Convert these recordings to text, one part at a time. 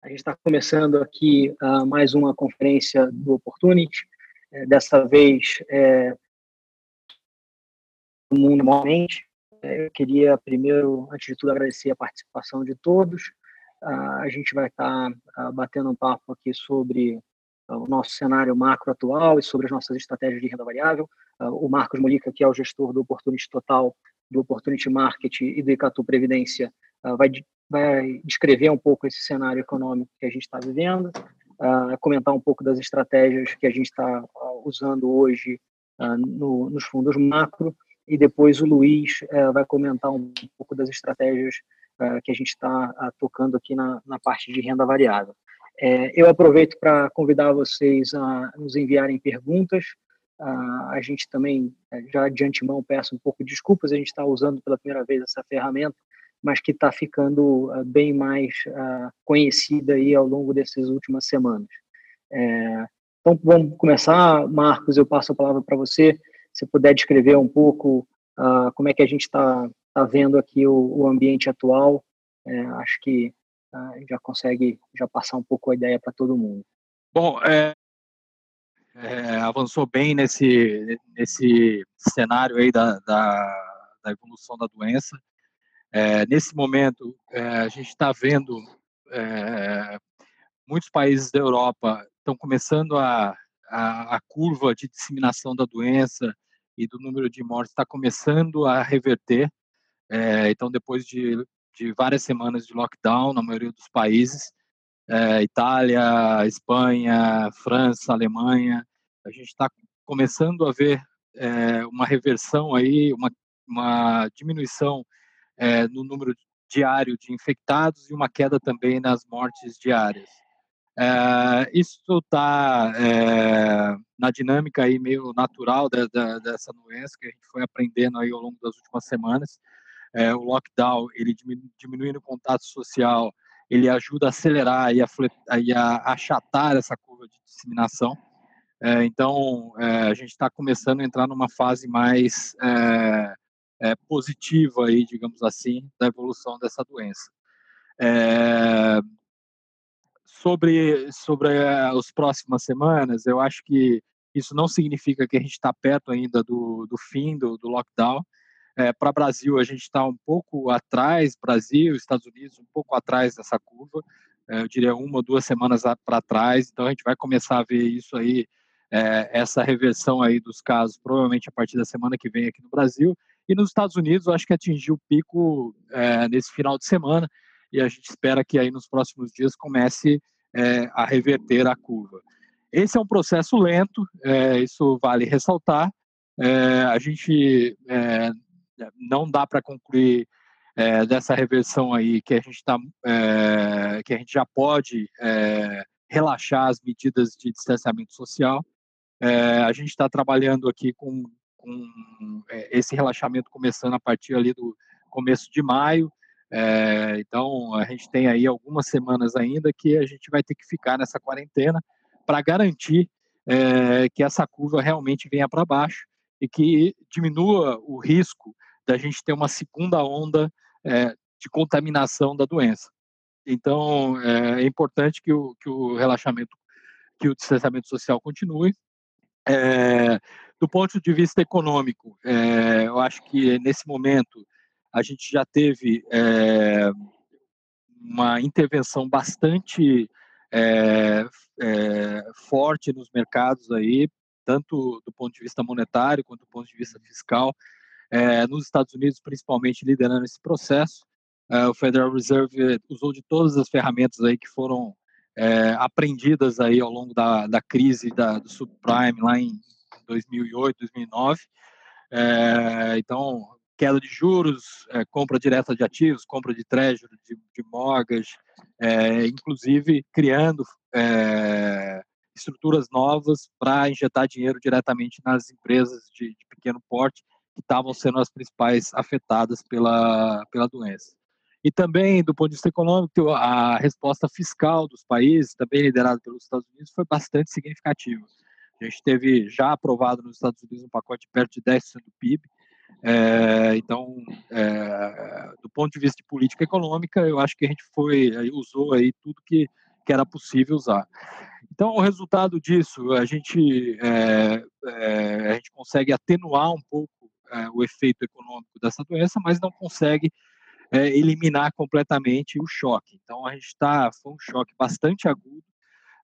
A gente está começando aqui uh, mais uma conferência do Opportunity. É, dessa vez, é, o mundo normalmente. É, eu queria primeiro, antes de tudo, agradecer a participação de todos. Uh, a gente vai estar tá, uh, batendo um papo aqui sobre o nosso cenário macro atual e sobre as nossas estratégias de renda variável. o Marcos Molica, que é o gestor do Opportunity Total, do Opportunity Market e do Icatu Previdência, vai vai descrever um pouco esse cenário econômico que a gente está vivendo, uh, comentar um pouco das estratégias que a gente está uh, usando hoje uh, no, nos fundos macro, e depois o Luiz eh, vai comentar um pouco das estratégias que a gente está tocando aqui na, na, parte de renda variável. Eh, eu aproveito para convidar vocês a nos enviarem perguntas. A gente também, eh, já de antemão, peço um pouco de desculpas, a gente está usando pela primeira vez essa ferramenta, mas que está ficando uh, bem mais uh, conhecida aí ao longo dessas últimas semanas. É, então, vamos começar. Marcos, eu passo a palavra para você. Se puder descrever um pouco uh, como é que a gente está tá vendo aqui o, o ambiente atual, é, acho que já consegue já passar um pouco a ideia para todo mundo. Bom, é, é, avançou bem nesse, nesse cenário aí da, da, da evolução da doença. É, nesse momento, é, a gente está vendo é, muitos países da Europa estão começando a, a, a, curva de disseminação da doença e do número de mortes está começando a reverter. É, então, depois de, de, várias semanas de lockdown na maioria dos países, é, Itália, Espanha, França, Alemanha, a gente está começando a ver é, uma reversão aí, uma, uma diminuição é, no número diário de infectados e uma queda também nas mortes diárias. Isso está na dinâmica aí meio natural de, de, dessa doença que a gente foi aprendendo aí ao longo das últimas semanas. O lockdown, ele diminuindo o contato social, ele ajuda a acelerar e a, e a achatar essa curva de disseminação. É, então, é, a gente está começando a entrar numa fase mais é, é, positiva, aí, digamos assim, da evolução dessa doença. É, sobre sobre as próximas semanas, eu acho que isso não significa que a gente está perto ainda do, do fim do, do lockdown. É, Para o Brasil, a gente está um pouco atrás, Brasil, Estados Unidos, um pouco atrás dessa curva, é, eu diria uma ou duas semanas para trás, então a gente vai começar a ver isso aí, é, essa reversão aí dos casos, provavelmente a partir da semana que vem aqui no Brasil, e nos Estados Unidos, eu acho que atingiu o pico é, nesse final de semana e a gente espera que aí nos próximos dias comece é, a reverter a curva. Esse é um processo lento, é, isso vale ressaltar. A gente não dá para concluir é, dessa reversão aí que a gente tá, que a gente já pode relaxar as medidas de distanciamento social. a gente está trabalhando aqui com com é, esse relaxamento começando a partir ali do começo de maio. É, então, a gente tem aí algumas semanas ainda que a gente vai ter que ficar nessa quarentena para garantir é, que essa curva realmente venha para baixo e que diminua o risco da gente ter uma segunda onda é, de contaminação da doença. Então, é, é importante que o, que o relaxamento, que o distanciamento social continue. É, do ponto de vista econômico, é, eu acho que nesse momento a gente já teve é, uma intervenção bastante forte nos mercados aí, tanto do ponto de vista monetário quanto do ponto de vista fiscal, nos Estados Unidos principalmente liderando esse processo. o Federal Reserve usou de todas as ferramentas aí que foram aprendidas aí ao longo da, da crise da, do subprime lá em 2008, 2009. É, então, queda de juros, é, compra direta de ativos, compra de treasury, de, de mortgage, é, inclusive criando é, estruturas novas para injetar dinheiro diretamente nas empresas de, de pequeno porte que estavam sendo as principais afetadas pela, pela doença. E também, do ponto de vista econômico, a resposta fiscal dos países, também liderada pelos Estados Unidos, foi bastante significativa. A gente teve já aprovado nos Estados Unidos um pacote de perto de 10% do PIB. É, então, é, do ponto de vista de política econômica, eu acho que a gente foi usou aí tudo que, que era possível usar. Então, o resultado disso, a gente, é, é, a gente consegue atenuar um pouco é, o efeito econômico dessa doença, mas não consegue é, eliminar completamente o choque. Então, a gente está, foi um choque bastante agudo,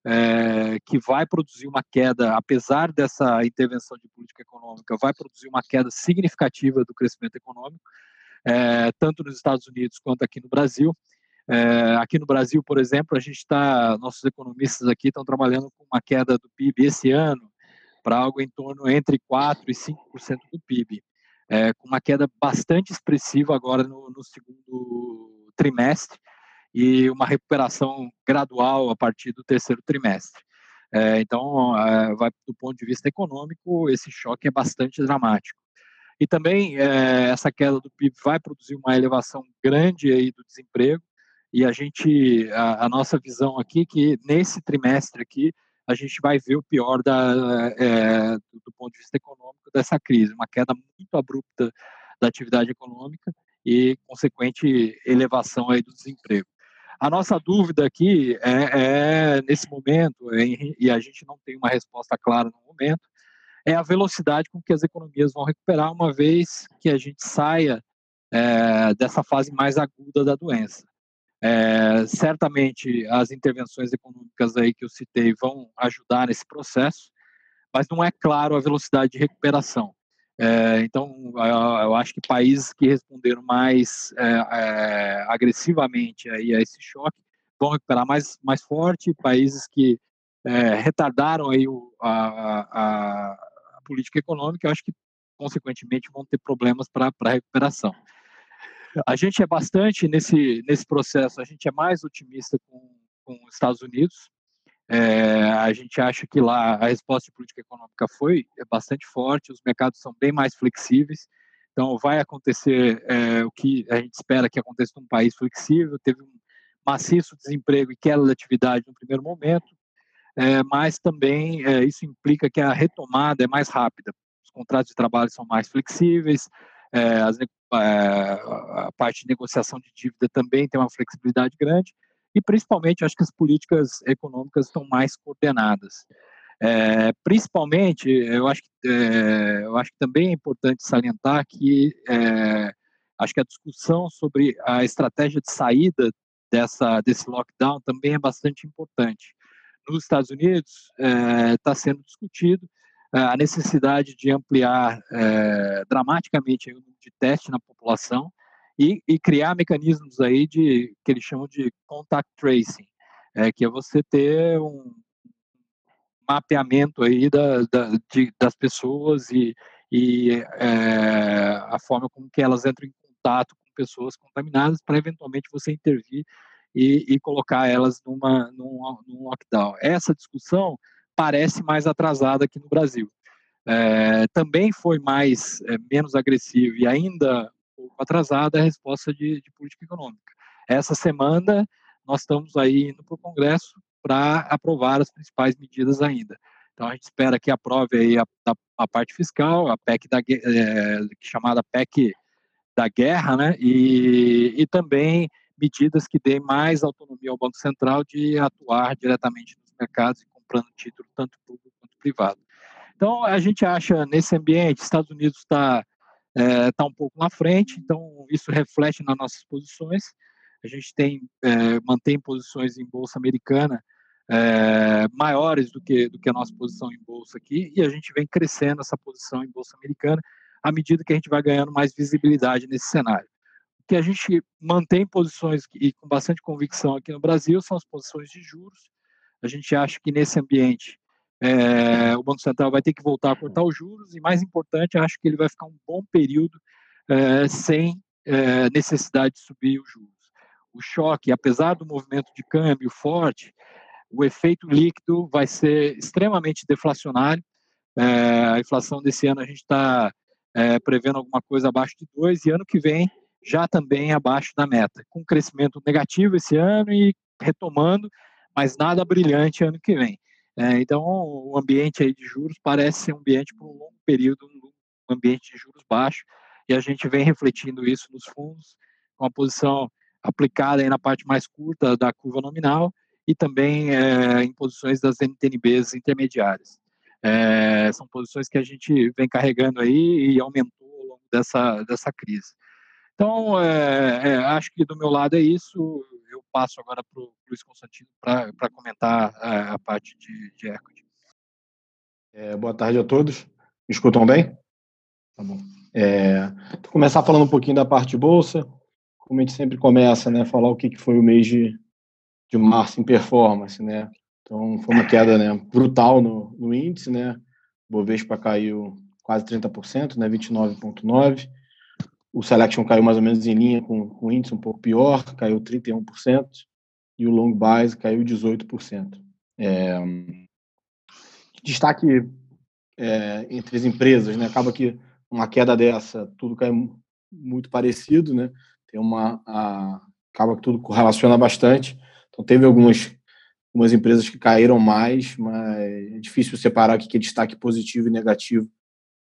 é, que vai produzir uma queda, apesar dessa intervenção de política econômica, vai produzir uma queda significativa do crescimento econômico, é, tanto nos Estados Unidos quanto aqui no Brasil. É, aqui no Brasil, por exemplo, a gente está, nossos economistas aqui estão trabalhando com uma queda do PIB esse ano para algo em torno entre 4% e 5% do PIB, é, com uma queda bastante expressiva agora no, no segundo trimestre, e uma recuperação gradual a partir do terceiro trimestre. É, então, é, vai, do ponto de vista econômico, esse choque é bastante dramático. E também é, essa queda do PIB vai produzir uma elevação grande aí do desemprego. E a gente, a, a nossa visão aqui, é que nesse trimestre aqui, a gente vai ver o pior da, é, do ponto de vista econômico dessa crise, uma queda muito abrupta da atividade econômica e consequente elevação aí do desemprego. A nossa dúvida aqui é, é nesse momento, e a gente não tem uma resposta clara no momento, é a velocidade com que as economias vão recuperar uma vez que a gente saia é, dessa fase mais aguda da doença. É, certamente as intervenções econômicas aí que eu citei vão ajudar nesse processo, mas não é claro a velocidade de recuperação. É, então, eu acho que países que responderam mais é, é, agressivamente aí a esse choque vão recuperar mais, mais forte, países que é, retardaram aí o, a, a, a, política econômica, eu acho que, consequentemente, vão ter problemas para recuperação. A gente é bastante, nesse, nesse processo, a gente é mais otimista com, com os Estados Unidos, é, a gente acha que lá a resposta de política econômica foi bastante forte, os mercados são bem mais flexíveis, então vai acontecer é, o que a gente espera que aconteça num país flexível, teve um maciço desemprego e queda da atividade no primeiro momento, é, mas também é, isso implica que a retomada é mais rápida, os contratos de trabalho são mais flexíveis, é, as, é, a parte de negociação de dívida também tem uma flexibilidade grande, e principalmente acho que as políticas econômicas estão mais coordenadas. É, principalmente, eu acho, que, é, eu acho que também é importante salientar que é, acho que a discussão sobre a estratégia de saída dessa, desse lockdown também é bastante importante. Nos Estados Unidos está é, sendo discutido a necessidade de ampliar é, dramaticamente o número de testes na população, e, e criar mecanismos aí de que eles chamam de contact tracing, é, que é você ter um mapeamento aí da, da de, das pessoas e, e é, a forma como que elas entram em contato com pessoas contaminadas para eventualmente você intervir e, e colocar elas numa, num, num, lockdown. Essa discussão parece mais atrasada aqui no Brasil. É, também foi mais é, menos agressivo e ainda pouco atrasada a resposta de, de política econômica. Essa semana nós estamos aí indo para o Congresso para aprovar as principais medidas ainda. Então a gente espera que aprove aí a, a, a parte fiscal, a PEC da é, chamada PEC da guerra, né? E, e também medidas que deem mais autonomia ao Banco Central de atuar diretamente nos mercados e comprando título tanto público quanto privado. Então a gente acha nesse ambiente, Estados Unidos está é, tá um pouco na frente, então isso reflete nas nossas posições. A gente tem é, mantém posições em bolsa americana é, maiores do que do que a nossa posição em bolsa aqui, e a gente vem crescendo essa posição em bolsa americana à medida que a gente vai ganhando mais visibilidade nesse cenário. O que a gente mantém posições e com bastante convicção aqui no Brasil são as posições de juros. A gente acha que nesse ambiente é, o Banco Central vai ter que voltar a cortar os juros e, mais importante, acho que ele vai ficar um bom período é, sem é, necessidade de subir os juros. O choque, apesar do movimento de câmbio forte, o efeito líquido vai ser extremamente deflacionário. A inflação desse ano a gente está prevendo alguma coisa abaixo de 2 e ano que vem já também abaixo da meta, com crescimento negativo esse ano e retomando, mas nada brilhante ano que vem. É, então, o ambiente aí de juros parece ser um ambiente por um longo período, um ambiente de juros baixo, e a gente vem refletindo isso nos fundos, com a posição aplicada aí na parte mais curta da curva nominal e também é, em posições das NTNBs intermediárias. É, são posições que a gente vem carregando aí e aumentou ao longo dessa, dessa crise. Então, é, é, acho que do meu lado é isso. Passo agora para o Luiz Constantino para comentar a, a, parte de, de equity. É, boa tarde a todos. Me escutam bem? Tá bom. É, vou começar falando um pouquinho da parte bolsa. Como a gente sempre começa, né? Falar o que, foi o mês de, de março em performance, né? Então, foi uma queda né, brutal no, no índice, né? Bovespa caiu quase 30%, né? 29,9%. O Selection caiu mais ou menos em linha com, com o índice, um pouco pior, caiu 31%, e o Long Base caiu 18%. É, destaque é, entre as empresas, né? Acaba que uma queda dessa, tudo cai muito parecido, né? Tem uma a, acaba que tudo correlaciona bastante. Então teve algumas algumas empresas que caíram mais, mas é difícil separar o que é destaque positivo e negativo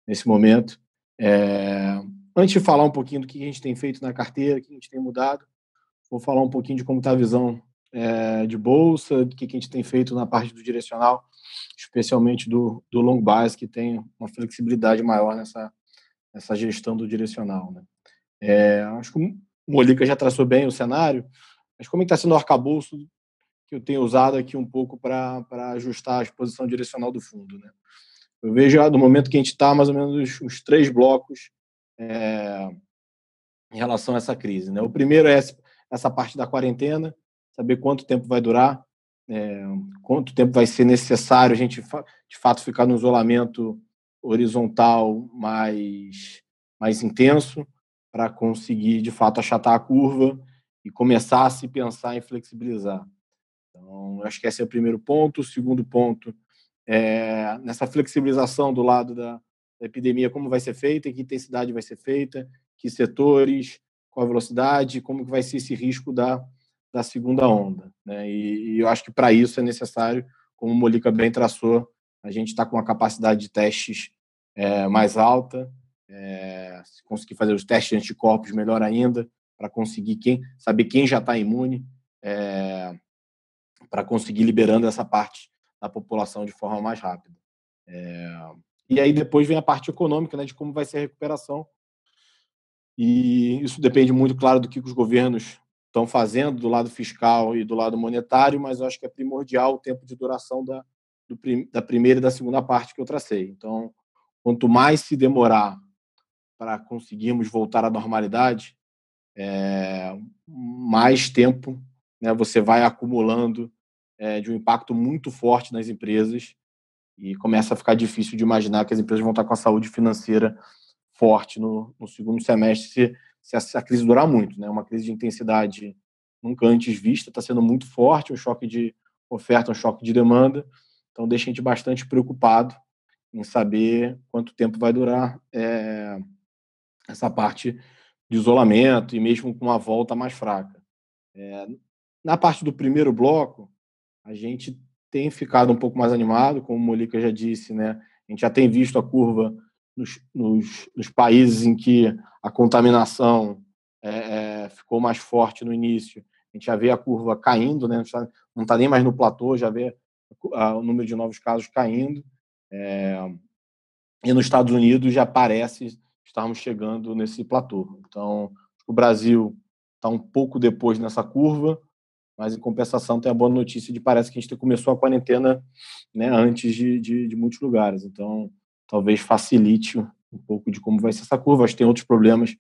nesse momento. É, Antes de falar um pouquinho do que a gente tem feito na carteira, o que a gente tem mudado, vou falar um pouquinho de como está a visão é, de bolsa, do que a gente tem feito na parte do direcional, especialmente do, do long base, que tem uma flexibilidade maior nessa, nessa gestão do direcional. Né? É, acho que o Molica já traçou bem o cenário, mas como é está sendo o arcabouço que eu tenho usado aqui um pouco para ajustar a exposição direcional do fundo. Né? Eu vejo no momento que a gente está, mais ou menos uns três blocos é, em relação a essa crise. Né? O primeiro é essa parte da quarentena, saber quanto tempo vai durar, é, quanto tempo vai ser necessário a gente de fato ficar no isolamento horizontal mais mais intenso para conseguir de fato achatar a curva e começar a se pensar em flexibilizar. Então, acho que esse é o primeiro ponto. O segundo ponto é nessa flexibilização do lado da, da epidemia, como vai ser feita, em que intensidade vai ser feita, que setores, qual a velocidade, como que vai ser esse risco da, da segunda onda. Né? E, e eu acho que para isso é necessário, como o Molica bem traçou, a gente está com uma capacidade de testes é, mais alta, é, se conseguir fazer os testes de anticorpos, melhor ainda, para conseguir quem saber quem já está imune, é, para conseguir liberando essa parte da população de forma mais rápida. É, e aí depois vem a parte econômica, né, de como vai ser a recuperação. E isso depende muito, claro, do que os governos estão fazendo do lado fiscal e do lado monetário, mas eu acho que é primordial o tempo de duração da, do, da primeira e da segunda parte que eu tracei. Então, quanto mais se demorar para conseguirmos voltar à normalidade, é, mais tempo né, você vai acumulando é, de um impacto muito forte nas empresas e começa a ficar difícil de imaginar que as empresas vão estar com a saúde financeira forte no, no segundo semestre se, se essa crise durar muito. Né? Uma crise de intensidade nunca antes vista, está sendo muito forte, um choque de oferta, um choque de demanda, então deixa a gente bastante preocupado em saber quanto tempo vai durar é, essa parte de isolamento e mesmo com uma volta mais fraca. É, na parte do primeiro bloco, a gente tem ficado um pouco mais animado, como o Molica já disse, né? A gente já tem visto a curva nos, nos, nos países em que a contaminação é, é, ficou mais forte no início. A gente já vê a curva caindo, né? Não está tá nem mais no platô, já vê o número de novos casos caindo. É, e nos Estados Unidos já parece estarmos chegando nesse platô. Então, o Brasil está um pouco depois nessa curva, mas em compensação tem a boa notícia de parece que a gente começou a quarentena né, antes de, de, de, muitos lugares. Então, talvez facilite um pouco de como vai ser essa curva. Acho que tem outros problemas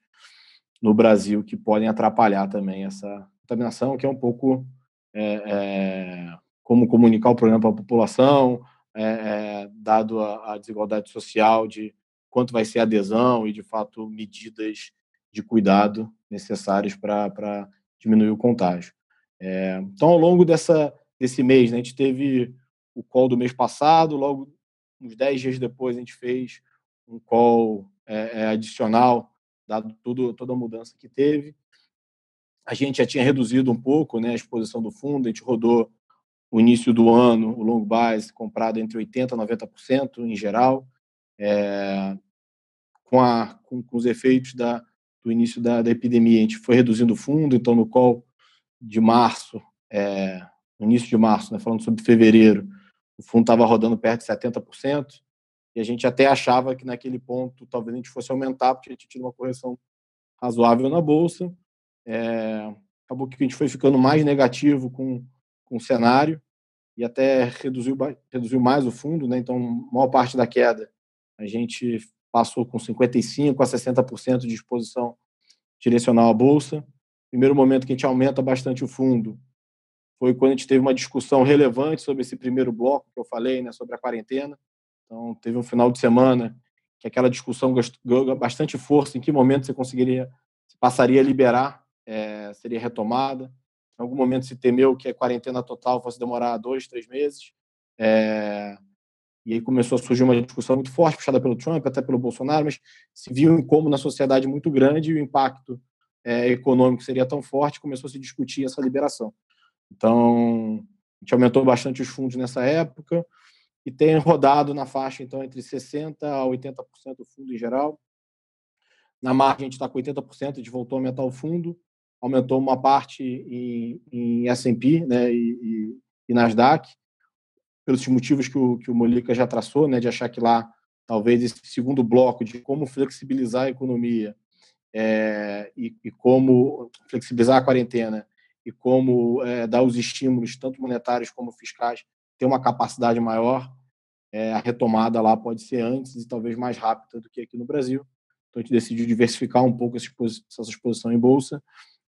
no Brasil que podem atrapalhar também essa contaminação, que é um pouco é, é, como comunicar o programa para a população, é, é, dado a, a desigualdade social de quanto vai ser a adesão e, de fato, medidas de cuidado necessárias para diminuir o contágio. É, então, ao longo dessa, desse mês, né, a gente teve o call do mês passado, logo uns 10 dias depois a gente fez um call é, é, adicional, dado tudo, toda a mudança que teve. A gente já tinha reduzido um pouco né, a exposição do fundo, a gente rodou o início do ano, o long base comprado entre 80% e 90% em geral, é, com, a, com, com, os efeitos da, do início da, da epidemia, a gente foi reduzindo o fundo, então no call de março, é, no início de março, né, falando sobre fevereiro, o fundo estava rodando perto de 70%, e a gente até achava que naquele ponto talvez a gente fosse aumentar, porque a gente tinha uma correção razoável na Bolsa. É, acabou que a gente foi ficando mais negativo com, com o cenário e até reduziu, reduziu mais o fundo, né? então maior parte da queda a gente passou com 55% a 60% de exposição direcional à Bolsa. Primeiro momento que a gente aumenta bastante o fundo foi quando a gente teve uma discussão relevante sobre esse primeiro bloco que eu falei, né, sobre a quarentena. Então, teve um final de semana que aquela discussão ganhou bastante força, em que momento você conseguiria, se passaria a liberar, é, seria retomada. Em algum momento se temeu que a quarentena total fosse demorar dois, três meses. É, e aí começou a surgir uma discussão muito forte, puxada pelo Trump, até pelo Bolsonaro, mas se viu como na sociedade muito grande e o impacto é, econômico seria tão forte, começou a se discutir essa liberação. Então, a gente aumentou bastante os fundos nessa época e tem rodado na faixa, então, entre 60% a 80% do fundo em geral. Na margem, a gente está com 80%, a gente voltou a aumentar o fundo, aumentou uma parte em, em S&P né, e, e, e, Nasdaq, pelos motivos que o, que o Molica já traçou, né, de achar que lá, talvez, esse segundo bloco de como flexibilizar a economia é, e, e, como flexibilizar a quarentena e como é, dar os estímulos, tanto monetários como fiscais, ter uma capacidade maior, é, a retomada lá pode ser antes e talvez mais rápida do que aqui no Brasil. Então, a gente decidiu diversificar um pouco essa exposição em bolsa,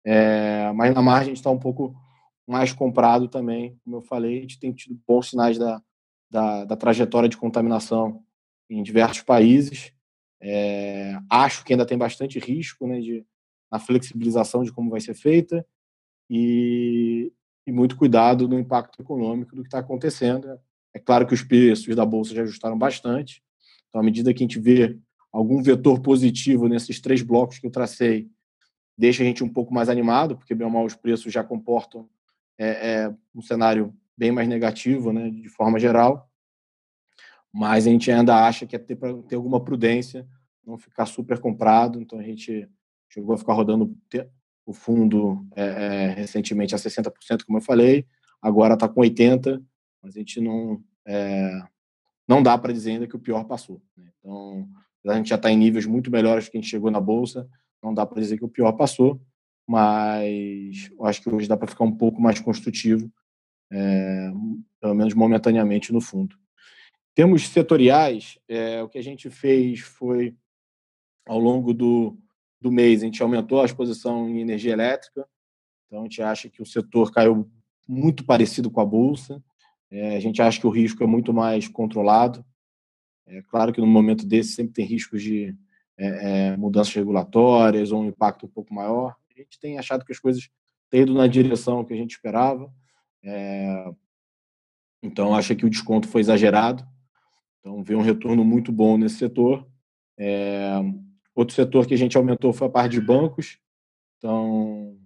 é, mas na margem a gente está um pouco mais comprado também, como eu falei, a gente tem tido bons sinais da, da, da trajetória de contaminação em diversos países. É, acho que ainda tem bastante risco né, de, na flexibilização de como vai ser feita e, e muito cuidado no impacto econômico do que está acontecendo. É claro que os preços da bolsa já ajustaram bastante. Então, à medida que a gente vê algum vetor positivo nesses três blocos que eu tracei, deixa a gente um pouco mais animado, porque bem ou mal os preços já comportam é, é, um cenário bem mais negativo, né, de forma geral. Mas a gente ainda acha que é ter, ter alguma prudência, não ficar super comprado. Então a gente chegou a ficar rodando o fundo é, é, recentemente a 60%, como eu falei, agora está com 80%, mas a gente não é, não dá para dizer ainda que o pior passou. Né? Então, a gente já está em níveis muito melhores que a gente chegou na bolsa, não dá para dizer que o pior passou, mas eu acho que hoje dá para ficar um pouco mais construtivo, pelo menos momentaneamente no fundo. Em termos setoriais, é, o que a gente fez foi, ao longo do, do mês, a gente aumentou a exposição em energia elétrica, então a gente acha que o setor caiu muito parecido com a bolsa, é, a gente acha que o risco é muito mais controlado. É claro que no momento desse sempre tem riscos de é, é, mudanças regulatórias ou um impacto um pouco maior. A gente tem achado que as coisas têm ido na direção que a gente esperava. É, então, acho que o desconto foi exagerado. Então, veio um retorno muito bom nesse setor. Outro setor que a gente aumentou foi a parte de bancos. Então,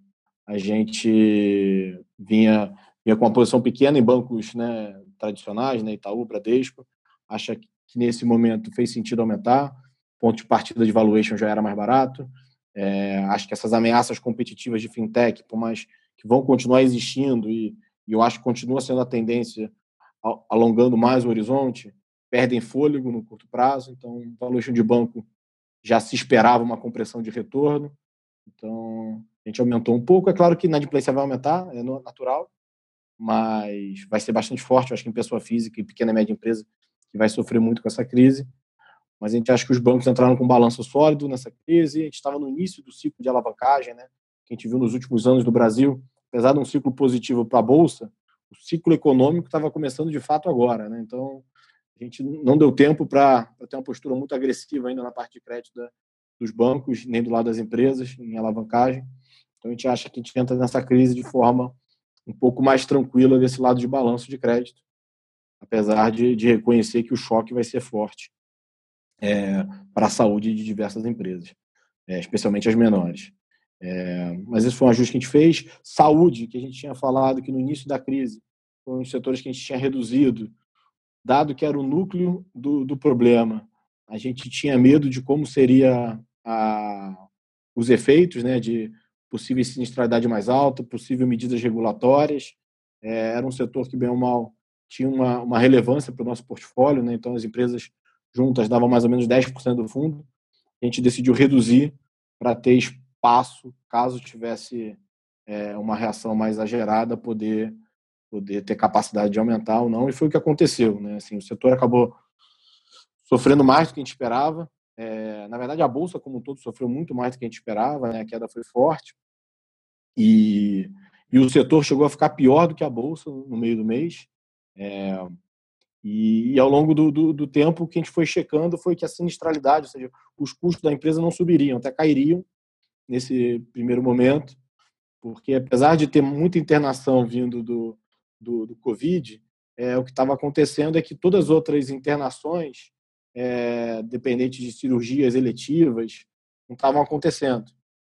a gente vinha, vinha com uma posição pequena em bancos né, tradicionais, né, Itaú, Bradesco. Acha que nesse momento fez sentido aumentar. Ponto de partida de valuation já era mais barato. É, acho que essas ameaças competitivas de fintech, por mais que vão continuar existindo, e, e eu acho que continua sendo a tendência alongando mais o horizonte, perdem fôlego no curto prazo. Então, valuation de banco já se esperava uma compressão de retorno, então a gente aumentou um pouco. É claro que na inadimplência vai aumentar, é natural, mas vai ser bastante forte, eu acho que em pessoa física e pequena e média empresa, que vai sofrer muito com essa crise. Mas a gente acha que os bancos entraram com um balanço sólido nessa crise, a gente estava no início do ciclo de alavancagem, né, que a gente viu nos últimos anos do Brasil, apesar de um ciclo positivo para a Bolsa, o ciclo econômico estava começando de fato agora. Né? Então, a gente não deu tempo para ter uma postura muito agressiva ainda na parte de crédito da, dos bancos, nem do lado das empresas, em alavancagem. Então, a gente acha que a gente entra nessa crise de forma um pouco mais tranquila desse lado de balanço de crédito, apesar de, de reconhecer que o choque vai ser forte é, para a saúde de diversas empresas, é, especialmente as menores. É, mas esse foi um ajuste que a gente fez. Saúde, que a gente tinha falado que no início da crise, foram os setores que a gente tinha reduzido dado que era o núcleo do, do problema. A gente tinha medo de como seria a, os efeitos, né, de possível sinistralidade mais alta, possível medidas regulatórias. é, era um setor que, bem ou mal, tinha uma, uma relevância para o nosso portfólio, né? então as empresas juntas davam mais ou menos 10% do fundo. A gente decidiu reduzir para ter espaço, caso tivesse é, uma reação mais exagerada, poder, poder ter capacidade de aumentar ou não, e foi o que aconteceu. Né? Assim, o setor acabou sofrendo mais do que a gente esperava. É, na verdade, a bolsa como um todo sofreu muito mais do que a gente esperava, né? a queda foi forte. E, e o setor chegou a ficar pior do que a bolsa no meio do mês. É, e, e, ao longo do, do, do, tempo, o que a gente foi checando foi que a sinistralidade, ou seja, os custos da empresa não subiriam, até cairiam nesse primeiro momento, porque apesar de ter muita internação vindo do, do, do Covid, é, o que estava acontecendo é que todas as outras internações é, dependente de cirurgias eletivas, não estavam acontecendo.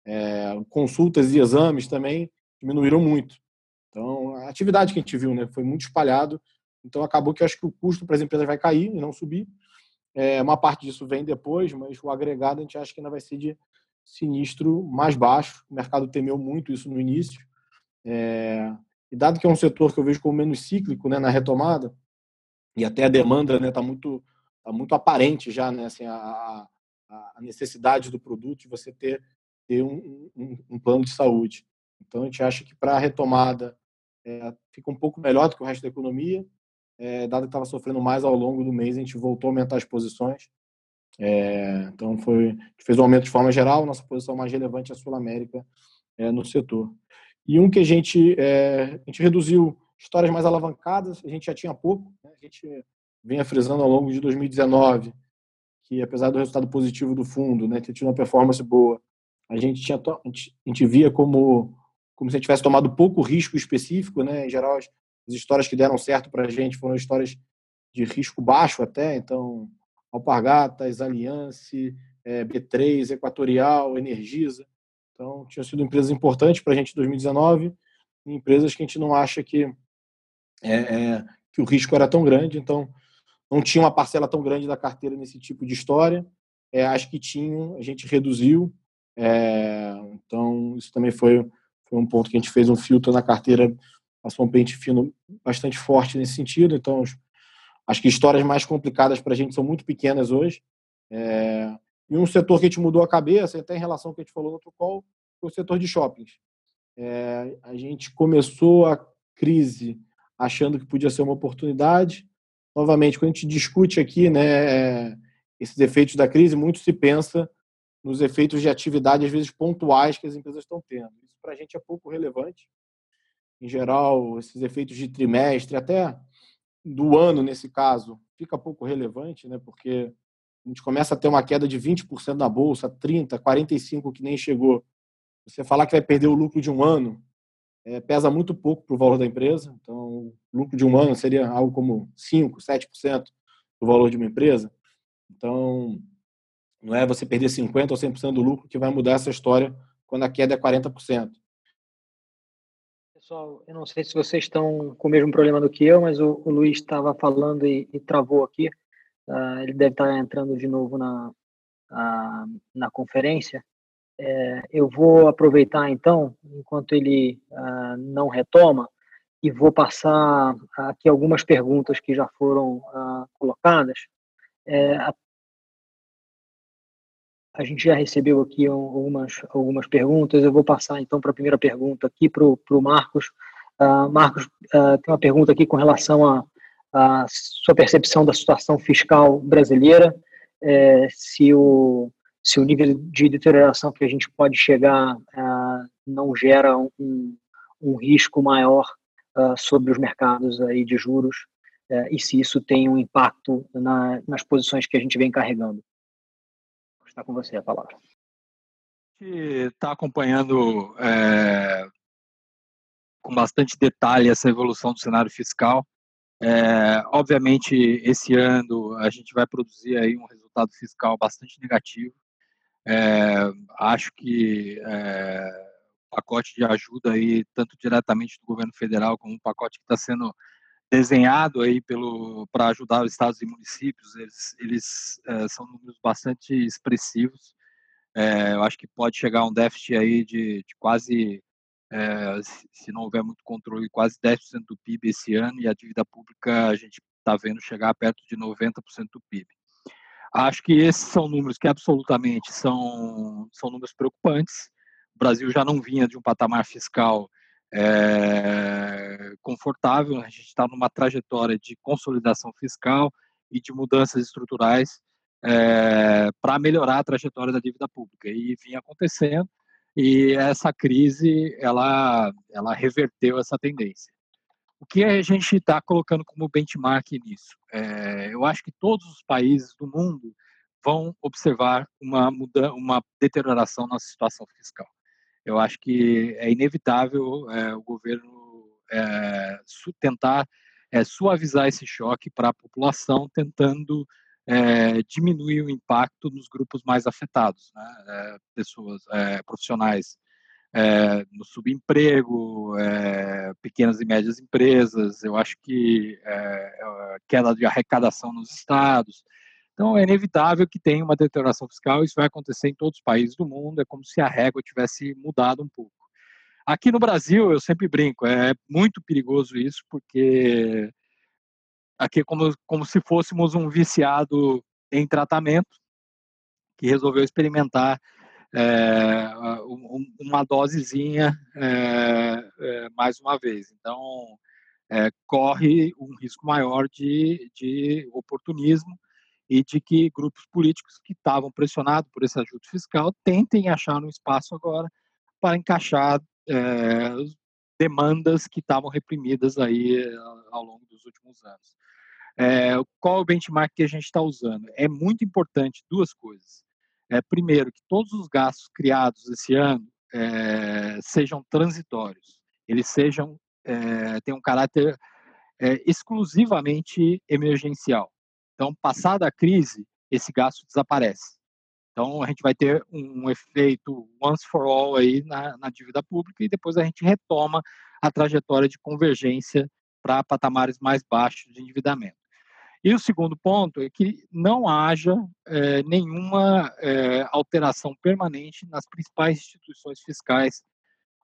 É, consultas e exames também diminuíram muito. Então, a atividade que a gente viu né, foi muito espalhado. Então, acabou que eu acho que o custo para as empresas vai cair e não subir. É, uma parte disso vem depois, mas o agregado a gente acha que ainda vai ser de sinistro mais baixo. O mercado temeu muito isso no início. É, e dado que é um setor que eu vejo como menos cíclico né, na retomada, e até a demanda está né, tá muito Tá muito aparente já, né? Assim, a, a necessidade do produto de você ter, ter um, um, um plano de saúde. Então, a gente acha que para a retomada é, fica um pouco melhor do que o resto da economia, é, dado que estava sofrendo mais ao longo do mês, a gente voltou a aumentar as posições. É, então, foi, fez um aumento de forma geral, nossa posição mais relevante é a Sul-América é, no setor. E um que a gente, é, a gente reduziu histórias mais alavancadas, a gente já tinha pouco, né? a gente venha frisando ao longo de 2019 que apesar do resultado positivo do fundo, né, ter tido uma performance boa, a gente tinha a gente via como como se a gente tivesse tomado pouco risco específico, né? Em geral, as, as histórias que deram certo para a gente foram histórias de risco baixo até, então Alpargatas, Aliança, é, B3, Equatorial, Energisa. Então, tinham sido empresas importantes para a gente em 2019, empresas que a gente não acha que, é, é, que o risco era tão grande. Então, não tinha uma parcela tão grande da carteira nesse tipo de história. É, acho que tinham, a gente reduziu. É, então, isso também foi, foi um ponto que a gente fez um filtro na carteira, passou um pente fino bastante forte nesse sentido. Então, acho que histórias mais complicadas para a gente são muito pequenas hoje. É, e um setor que a gente mudou a cabeça, até em relação ao que a gente falou no outro call, foi o setor de shoppings. É, a gente começou a crise achando que podia ser uma oportunidade, novamente, quando a gente discute aqui né, esses efeitos da crise, muito se pensa nos efeitos de atividade, às vezes pontuais, que as empresas estão tendo. Isso para a gente é pouco relevante. Em geral, esses efeitos de trimestre, até do ano, nesse caso, fica pouco relevante, né, porque a gente começa a ter uma queda de 20% na bolsa, 30%, 45% que nem chegou. Você falar que vai perder o lucro de um ano, é, pesa muito pouco para o valor da empresa. Então, o lucro de um ano seria algo como 5%, 7% do valor de uma empresa. Então, não é você perder 50% ou 100% do lucro que vai mudar essa história quando a queda é 40%. Pessoal, eu não sei se vocês estão com o mesmo problema do que eu, mas o, o Luiz estava falando e, e, travou aqui. Uh, ele deve estar entrando de novo na, uh, na conferência. É, eu vou aproveitar então, enquanto ele uh, não retoma, e vou passar aqui algumas perguntas que já foram uh, colocadas. É, a, a, gente já recebeu aqui algumas, algumas perguntas, eu vou passar então para a primeira pergunta aqui para o Marcos. Marcos, tem uma pergunta aqui com relação a, a sua percepção da situação fiscal brasileira, é, se o se o nível de deterioração que a gente pode chegar uh, não gera um, um risco maior uh, sobre os mercados aí de juros uh, e se isso tem um impacto na, nas posições que a gente vem carregando. Está com você a palavra. Está acompanhando é, com bastante detalhe essa evolução do cenário fiscal. É, obviamente, esse ano a gente vai produzir aí um resultado fiscal bastante negativo. É, acho que é, o pacote de ajuda aí, tanto diretamente do governo federal como o pacote que está sendo desenhado aí pelo para ajudar os estados e municípios, eles, eles é, são números bastante expressivos. É, eu acho que pode chegar a um déficit aí de, de quase é, se não houver muito controle, quase 10% do PIB esse ano, e a dívida pública a gente está vendo chegar perto de 90% do PIB. Acho que esses são números que absolutamente são, são números preocupantes. O Brasil já não vinha de um patamar fiscal é, confortável, a gente está numa trajetória de consolidação fiscal e de mudanças estruturais é, para melhorar a trajetória da dívida pública. E vinha acontecendo, e essa crise ela, ela reverteu essa tendência. O que a gente está colocando como benchmark nisso? É, eu acho que todos os países do mundo vão observar uma, mudança, uma deterioração na situação fiscal. Eu acho que é inevitável é, o governo é, tentar é, suavizar esse choque para a população, tentando é, diminuir o impacto nos grupos mais afetados, né? é, pessoas é, profissionais no subemprego, pequenas e médias empresas, eu acho que queda de arrecadação nos estados. Então, é inevitável que tenha uma deterioração fiscal, isso vai acontecer em todos os países do mundo, é como se a régua tivesse mudado um pouco. Aqui no Brasil, eu sempre brinco, é muito perigoso isso, porque aqui é como, como se fôssemos um viciado em tratamento que resolveu experimentar é, uma dosezinha é, mais uma vez. Então, é, corre um risco maior de, de oportunismo e de que grupos políticos que estavam pressionados por esse ajuste fiscal tentem achar um espaço agora para encaixar é, demandas que estavam reprimidas aí ao longo dos últimos anos. É, qual o benchmark que a gente está usando? É muito importante duas coisas. É, primeiro, que todos os gastos criados esse ano é, sejam transitórios, eles sejam é, tenham um caráter é, exclusivamente emergencial. Então, passada a crise, esse gasto desaparece. Então, a gente vai ter um efeito once for all aí na, na dívida pública e depois a gente retoma a trajetória de convergência para patamares mais baixos de endividamento. E o segundo ponto é que não haja é, nenhuma é, alteração permanente nas principais instituições fiscais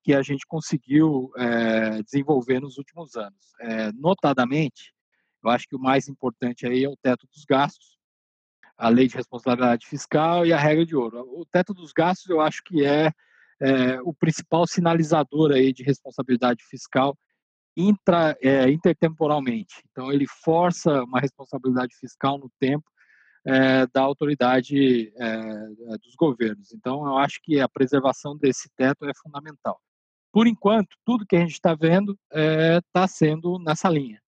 que a gente conseguiu é, desenvolver nos últimos anos. notadamente, eu acho que o mais importante aí é o teto dos gastos, a lei de responsabilidade fiscal e a regra de ouro. O teto dos gastos eu acho que é, o principal sinalizador aí de responsabilidade fiscal intra, é, intertemporalmente. Então, ele força uma responsabilidade fiscal no tempo é, da autoridade é, dos governos. Então, eu acho que a preservação desse teto é fundamental. Por enquanto, tudo que a gente está vendo está é, sendo nessa linha.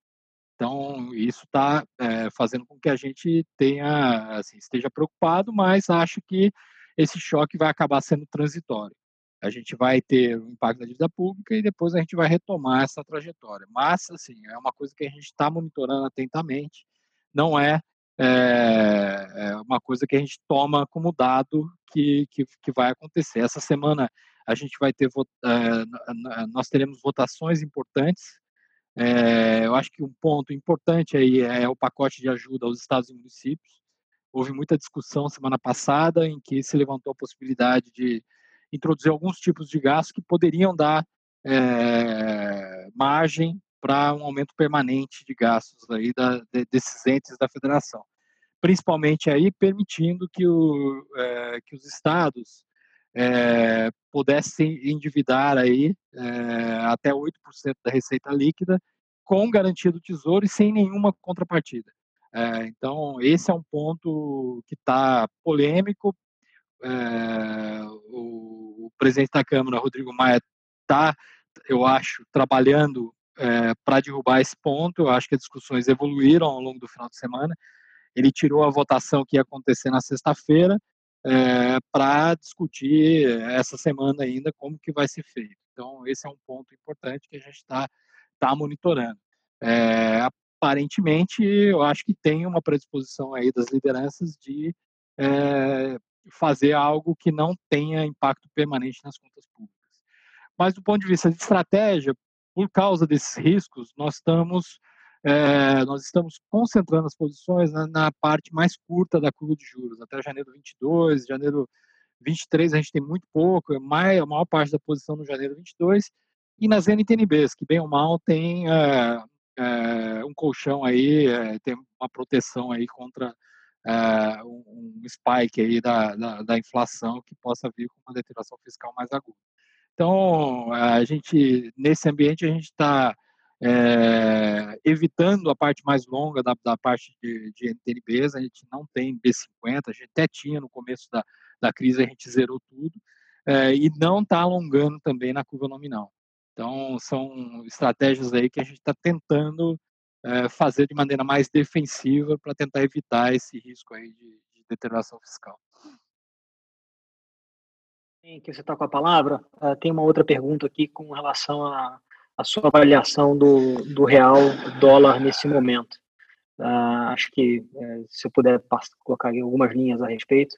Então, isso está é, fazendo com que a gente tenha, assim, esteja preocupado, mas acho que esse choque vai acabar sendo transitório a gente vai ter o impacto da dívida pública e depois a gente vai retomar essa trajetória. Mas, assim, é uma coisa que a gente está monitorando atentamente, não é, é, é, uma coisa que a gente toma como dado que, que, que vai acontecer. Essa semana a gente vai ter, é, nós teremos votações importantes. É, eu acho que um ponto importante aí é o pacote de ajuda aos estados e municípios. Houve muita discussão semana passada em que se levantou a possibilidade de introduzir alguns tipos de gastos que poderiam dar é, margem para um aumento permanente de gastos aí da, de, desses entes da federação, principalmente aí permitindo que, o, é, que os estados é, pudessem endividar aí até 8% da receita líquida com garantia do tesouro e sem nenhuma contrapartida. então esse é um ponto que está polêmico é, o, o, presidente da Câmara, Rodrigo Maia, está, eu acho, trabalhando é, para derrubar esse ponto. Eu acho que as discussões evoluíram ao longo do final de semana. Ele tirou a votação que ia acontecer na sexta-feira é, para discutir essa semana ainda como que vai ser feito. Então, esse é um ponto importante que a gente está tá monitorando. É, aparentemente, eu acho que tem uma predisposição aí das lideranças de é, fazer algo que não tenha impacto permanente nas contas públicas. Mas do ponto de vista de estratégia, por causa desses riscos, nós estamos é, nós estamos concentrando as posições na, na, parte mais curta da curva de juros, até janeiro 22, janeiro 23 a gente tem muito pouco, é mais, a maior parte da posição no janeiro 22 e nas NTNBs, que bem ou mal tem é, é, um colchão aí, tem uma proteção aí contra é, um, spike aí da, da, da, inflação que possa vir com uma deterioração fiscal mais aguda. Então, a gente, nesse ambiente, a gente está é, evitando a parte mais longa da, da parte de, de NTNBs, a gente não tem B50, a gente até tinha no começo da, da crise, a gente zerou tudo, é, e não está alongando também na curva nominal. Então, são estratégias aí que a gente está tentando é, fazer de maneira mais defensiva para tentar evitar esse risco aí de, de deterioração fiscal. Que você está com a palavra, uh, tem uma outra pergunta aqui com relação à, à sua avaliação do, do real dólar nesse momento. Uh, acho que uh, se eu puder colocar algumas linhas a respeito.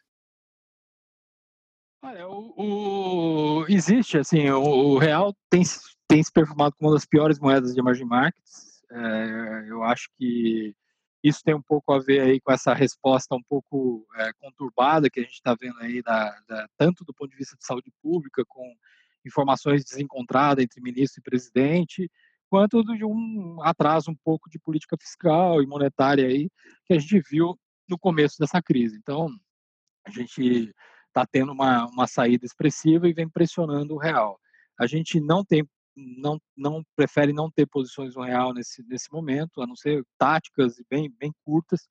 Olha, o, o, existe, assim, o, o, real tem, tem se perfumado como uma das piores moedas de emerging markets. É, eu acho que isso tem um pouco a ver aí com essa resposta um pouco é, conturbada que a gente está vendo aí, da, da, tanto do ponto de vista de saúde pública, com informações desencontradas entre ministro e presidente, quanto de um atraso um pouco de política fiscal e monetária aí que a gente viu no começo dessa crise. Então, a gente está tendo uma, uma saída expressiva e vem pressionando o real. A gente não tem não, não prefere não ter posições no real nesse, nesse momento, a não ser táticas e bem, bem curtas.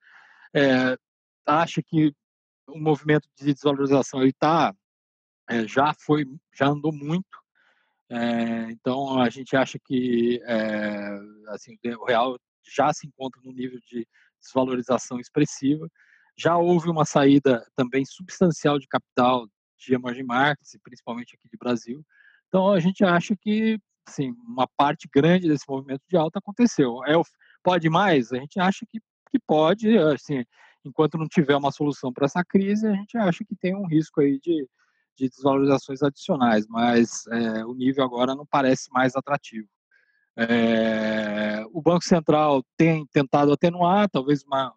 É, acha que o movimento de desvalorização ele tá, é, já foi, já andou muito. É, então a gente acha que é, assim, o real já se encontra no nível de desvalorização expressiva. Já houve uma saída também substancial de capital de emerging markets, principalmente aqui de Brasil. Então a gente acha que assim, uma parte grande desse movimento de alta aconteceu. É, pode mais? A gente acha que, que pode, assim, enquanto não tiver uma solução para essa crise, a gente acha que tem um risco aí de, de desvalorizações adicionais, mas é, o nível agora não parece mais atrativo. É, o Banco Central tem tentado atenuar, talvez uma,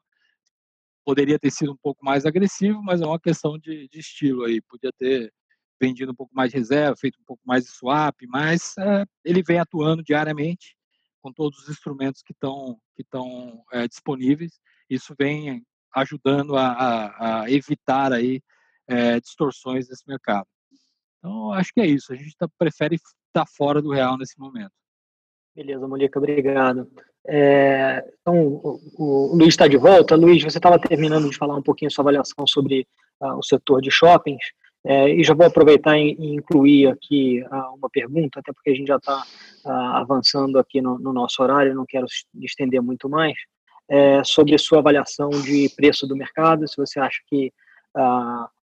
poderia ter sido um pouco mais agressivo, mas é uma questão de, de estilo aí, podia ter vendido um pouco mais de reserva, feito um pouco mais de swap, mas é, ele vem atuando diariamente com todos os instrumentos que estão que é, disponíveis. Isso vem ajudando a, a, a evitar aí é, distorções desse mercado. Então, acho que é isso. A gente tá, prefere estar tá fora do real nesse momento. Beleza, Molica, obrigado. É, então, o, o, Luiz está de volta. Luiz, você estava terminando de falar um pouquinho sua avaliação sobre uh, o setor de shoppings. É, e já vou aproveitar e, incluir aqui uh, uma pergunta, até porque a gente já está ah, avançando aqui no, no, nosso horário, não quero estender muito mais, é, sobre sua avaliação de preço do mercado, se você acha que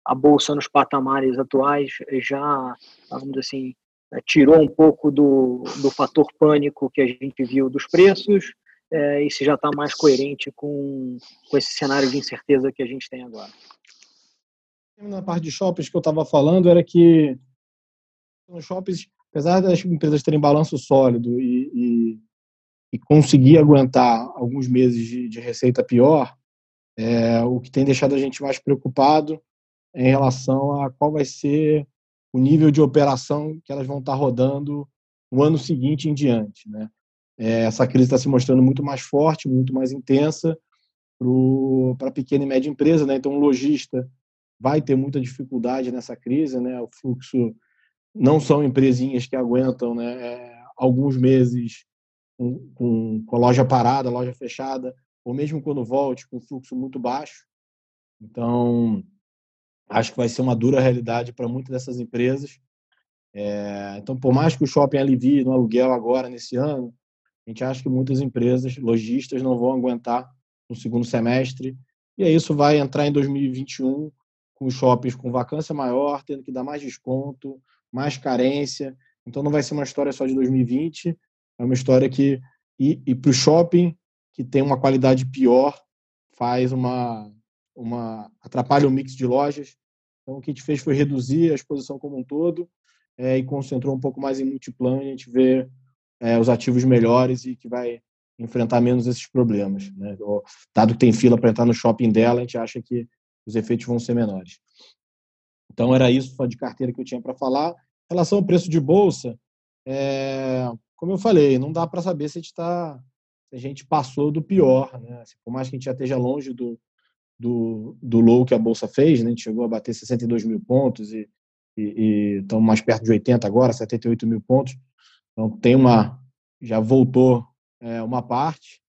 a Bolsa nos patamares atuais já, vamos dizer assim, é, tirou um pouco do, do fator pânico que a gente viu dos preços, é, e se já está mais coerente com, com esse cenário de incerteza que a gente tem agora. Na parte de shoppings que eu estava falando era que nos shoppings, apesar das empresas terem balanço sólido e, e, e conseguir aguentar alguns meses de, de receita pior, é, o que tem deixado a gente mais preocupado em relação a qual vai ser o nível de operação que elas vão estar rodando no ano seguinte em diante. Né? É, essa crise está se mostrando muito mais forte, muito mais intensa para a pequena e média empresa. Né? Então, um lojista vai ter muita dificuldade nessa crise, né? O fluxo não são empresinhas que aguentam, né? É, alguns meses com, com, com, a loja parada, loja fechada, ou mesmo quando volte com fluxo muito baixo. Então, acho que vai ser uma dura realidade para muitas dessas empresas. É, então, por mais que o shopping alivie no aluguel agora nesse ano, a gente acha que muitas empresas, lojistas, não vão aguentar no segundo semestre. E aí isso vai entrar em 2021 com shoppings com vacância maior, tendo que dar mais desconto, mais carência. Então não vai ser uma história só de 2020, é uma história que e, e para o shopping que tem uma qualidade pior faz uma uma atrapalha o mix de lojas. Então o que a gente fez foi reduzir a exposição como um todo é, e concentrou um pouco mais em multiplan. A gente vê é, os ativos melhores e que vai enfrentar menos esses problemas. Né? Dado que tem fila para entrar no shopping dela, a gente acha que os efeitos vão ser menores. Então, era isso só de carteira que eu tinha para falar. Em relação ao preço de bolsa, é, como eu falei, não dá para saber se a gente está a gente passou do pior, né? Assim, por mais que a gente já esteja longe do, do, do low que a bolsa fez, né? a gente chegou a bater 62 mil pontos e, estamos mais perto de 80 agora, 78 mil pontos. Então tem uma, já voltou é, uma parte.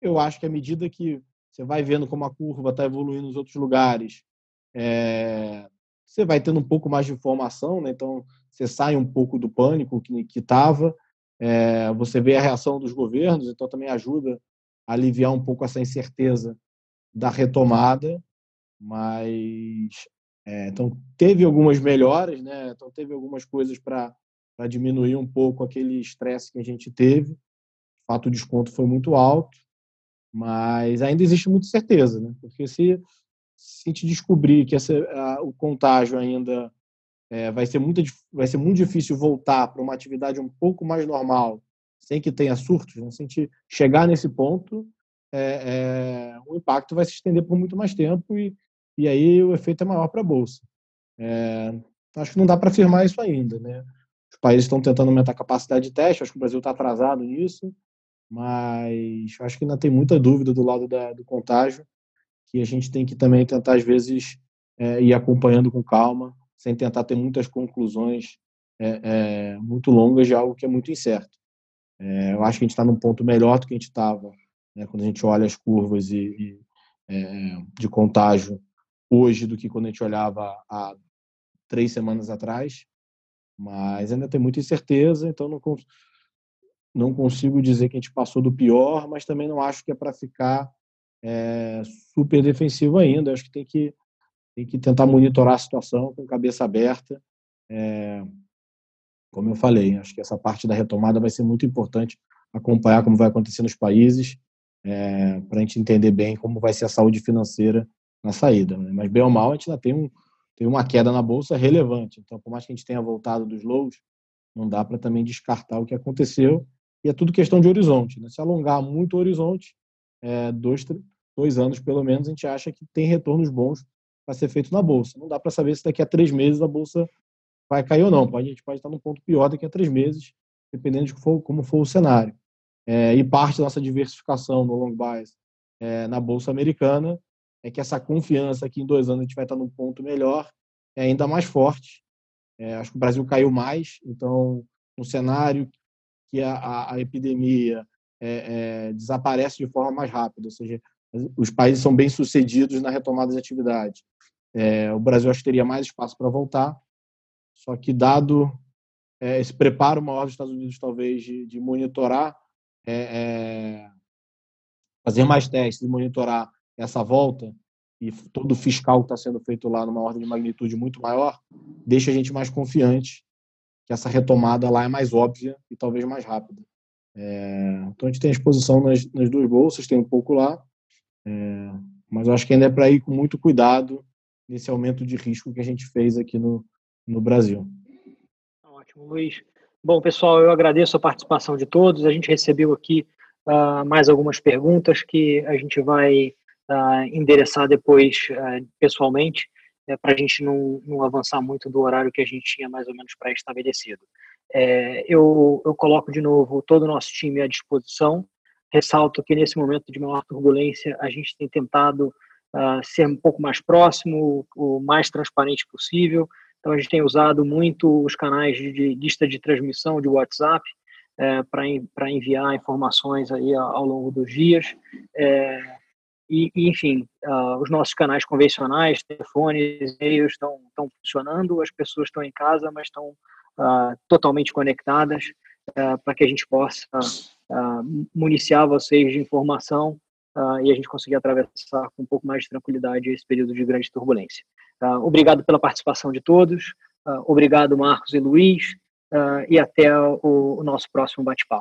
Eu acho que à medida que você vai vendo como a curva está evoluindo nos outros lugares, é, você vai tendo um pouco mais de informação, né? então você sai um pouco do pânico que estava, é, você vê a reação dos governos, então também ajuda a aliviar um pouco essa incerteza da retomada, mas é, então teve algumas melhoras, né? Então teve algumas coisas para diminuir um pouco aquele estresse que a gente teve. O fato o desconto foi muito alto, mas ainda existe muita certeza, né? Porque se, se gente descobrir que essa, a, o contágio ainda é, vai, ser muito, vai ser muito difícil voltar para uma atividade um pouco mais normal, sem que tenha surtos, né? se a gente chegar nesse ponto, é, é, o impacto vai se estender por muito mais tempo e, e aí o efeito é maior para a Bolsa. É, acho que não dá para afirmar isso ainda. Né? Os países estão tentando aumentar a capacidade de teste, acho que o Brasil está atrasado nisso, mas acho que ainda tem muita dúvida do lado da, do contágio, que a gente tem que também tentar, às vezes, é, ir acompanhando com calma, sem tentar ter muitas conclusões é, é, muito longas de algo que é muito incerto. Eu acho que a gente está num ponto melhor do que a gente estava né, quando a gente olha as curvas e, e é, de contágio hoje do que quando a gente olhava há três semanas atrás, mas ainda tem muita incerteza, então não, não consigo dizer que a gente passou do pior, mas também não acho que é para ficar é, super defensivo ainda. Acho que tem que tem que tentar monitorar a situação com cabeça aberta. É, como eu falei, acho que essa parte da retomada vai ser muito importante acompanhar como vai acontecer nos países é, para a gente entender bem como vai ser a saúde financeira na saída. Né? Mas, bem ou mal, a gente ainda tem, um, tem uma queda na bolsa relevante. Então, por mais que a gente tenha voltado dos lows, não dá para também descartar o que aconteceu. E é tudo questão de horizonte. Né? Se alongar muito o horizonte, é, dois, dois anos pelo menos, a gente acha que tem retornos bons para ser feito na bolsa. Não dá para saber se daqui a três meses a bolsa vai cair ou não. A gente pode estar num ponto pior daqui a três meses, dependendo de como for o cenário. É, e parte da nossa diversificação no long bias é, na bolsa americana é que essa confiança que em dois anos a gente vai estar num ponto melhor é ainda mais forte. É, acho que o Brasil caiu mais, então um cenário que a, a, epidemia é, é, desaparece de forma mais rápida, ou seja, os países são bem sucedidos na retomada de atividade. É, o Brasil acho que teria mais espaço para voltar, só que dado esse preparo maior dos Estados Unidos talvez de, de monitorar é, é, fazer mais testes e monitorar essa volta e todo o fiscal que está sendo feito lá numa ordem de magnitude muito maior, deixa a gente mais confiante que essa retomada lá é mais óbvia e talvez mais rápida. É, então a gente tem exposição nas, nas, duas bolsas, tem um pouco lá, é, mas eu acho que ainda é para ir com muito cuidado nesse aumento de risco que a gente fez aqui no, no Brasil. Ótimo, Luiz. Bom, pessoal, eu agradeço a participação de todos. A gente recebeu aqui uh, mais algumas perguntas que a gente vai uh, endereçar depois uh, pessoalmente, uh, para a gente não, não, avançar muito do horário que a gente tinha mais ou menos pré-estabelecido. É, eu, eu coloco de novo todo o nosso time à disposição. Ressalto que nesse momento de maior turbulência a gente tem tentado ser um pouco mais próximo, o mais transparente possível, então, a gente tem usado muito os canais de lista de transmissão de WhatsApp é, para enviar informações aí ao longo dos dias. É, e, enfim, uh, os nossos canais convencionais, telefones, e-mails estão, funcionando, as pessoas estão em casa, mas estão uh, totalmente conectadas uh, para que a gente possa municiar vocês de informação e a gente conseguir atravessar com um pouco mais de tranquilidade esse período de grande turbulência. Uh, obrigado pela participação de todos. Uh, obrigado, Marcos e Luiz. Uh, e até o, o nosso próximo bate-papo.